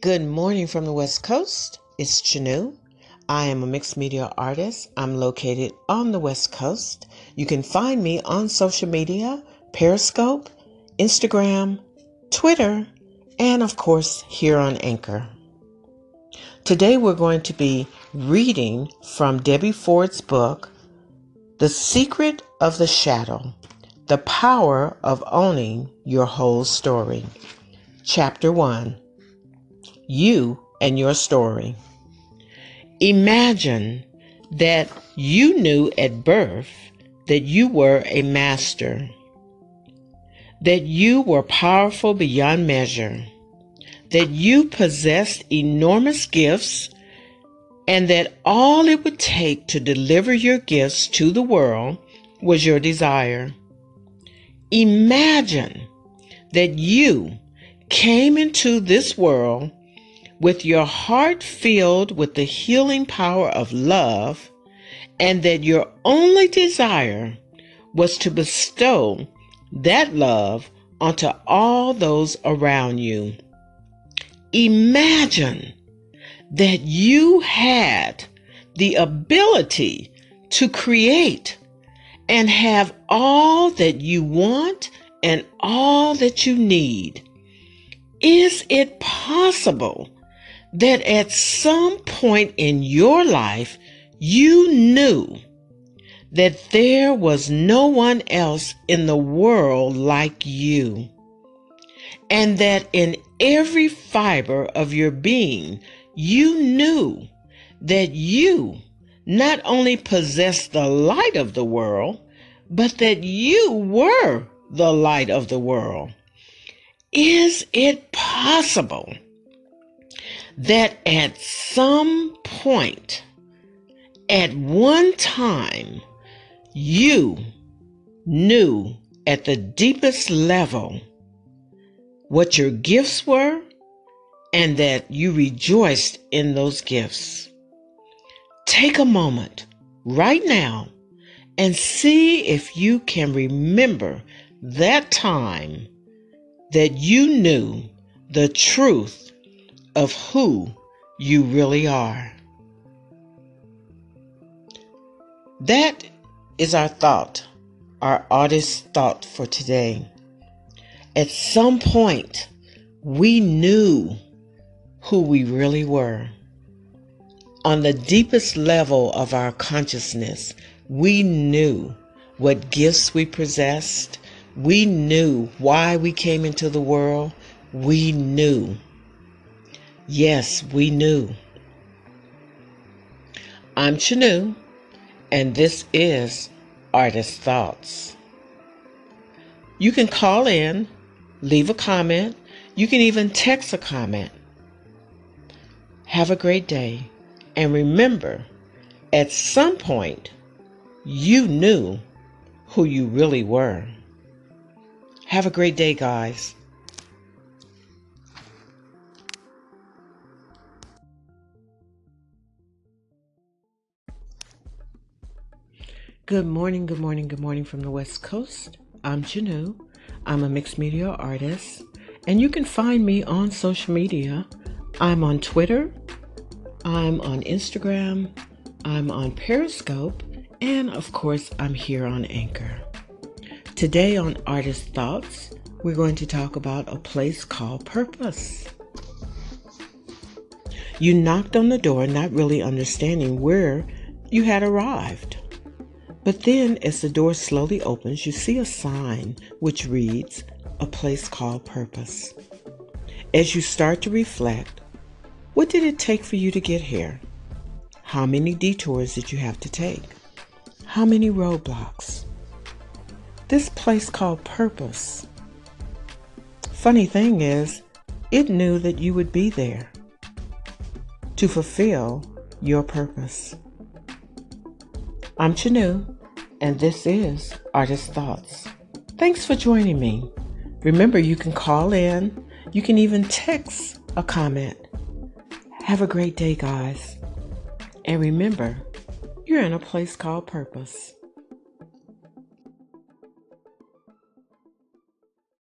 Good morning from the West Coast. It's Chanu. I am a mixed media artist. I'm located on the West Coast. You can find me on social media Periscope, Instagram, Twitter, and of course here on Anchor. Today we're going to be reading from Debbie Ford's book, The Secret of the Shadow The Power of Owning Your Whole Story. Chapter 1 You and Your Story. Imagine that you knew at birth that you were a master, that you were powerful beyond measure, that you possessed enormous gifts, and that all it would take to deliver your gifts to the world was your desire. Imagine that you came into this world with your heart filled with the healing power of love, and that your only desire was to bestow that love onto all those around you. Imagine that you had the ability to create and have all that you want and all that you need. Is it possible that at some point in your life you knew that there was no one else in the world like you? And that in every fiber of your being, you knew that you not only possessed the light of the world, but that you were the light of the world. Is it possible that at some point, at one time, you knew at the deepest level what your gifts were and that you rejoiced in those gifts? Take a moment right now and see if you can remember that time that you knew the truth of who you really are. That is our thought, our artist's thought for today. At some point, we knew who we really were. On the deepest level of our consciousness, we knew what gifts we possessed. We knew why we came into the world. We knew. Yes, we knew. I'm Chanu, and this is Artist Thoughts. You can call in, leave a comment. You can even text a comment. Have a great day. And remember, at some point, you knew who you really were. Have a great day, guys. Good morning, good morning, good morning from the West Coast. I'm Chanu. I'm a mixed media artist, and you can find me on social media. I'm on Twitter, I'm on Instagram, I'm on Periscope, and of course, I'm here on Anchor. Today on Artist Thoughts, we're going to talk about a place called Purpose. You knocked on the door, not really understanding where you had arrived. But then, as the door slowly opens, you see a sign which reads, A place called Purpose. As you start to reflect, what did it take for you to get here? How many detours did you have to take? How many roadblocks? This place called Purpose. Funny thing is, it knew that you would be there to fulfill your purpose. I'm Chanu and this is Artist Thoughts. Thanks for joining me. Remember, you can call in, you can even text a comment. Have a great day, guys. And remember, you're in a place called Purpose.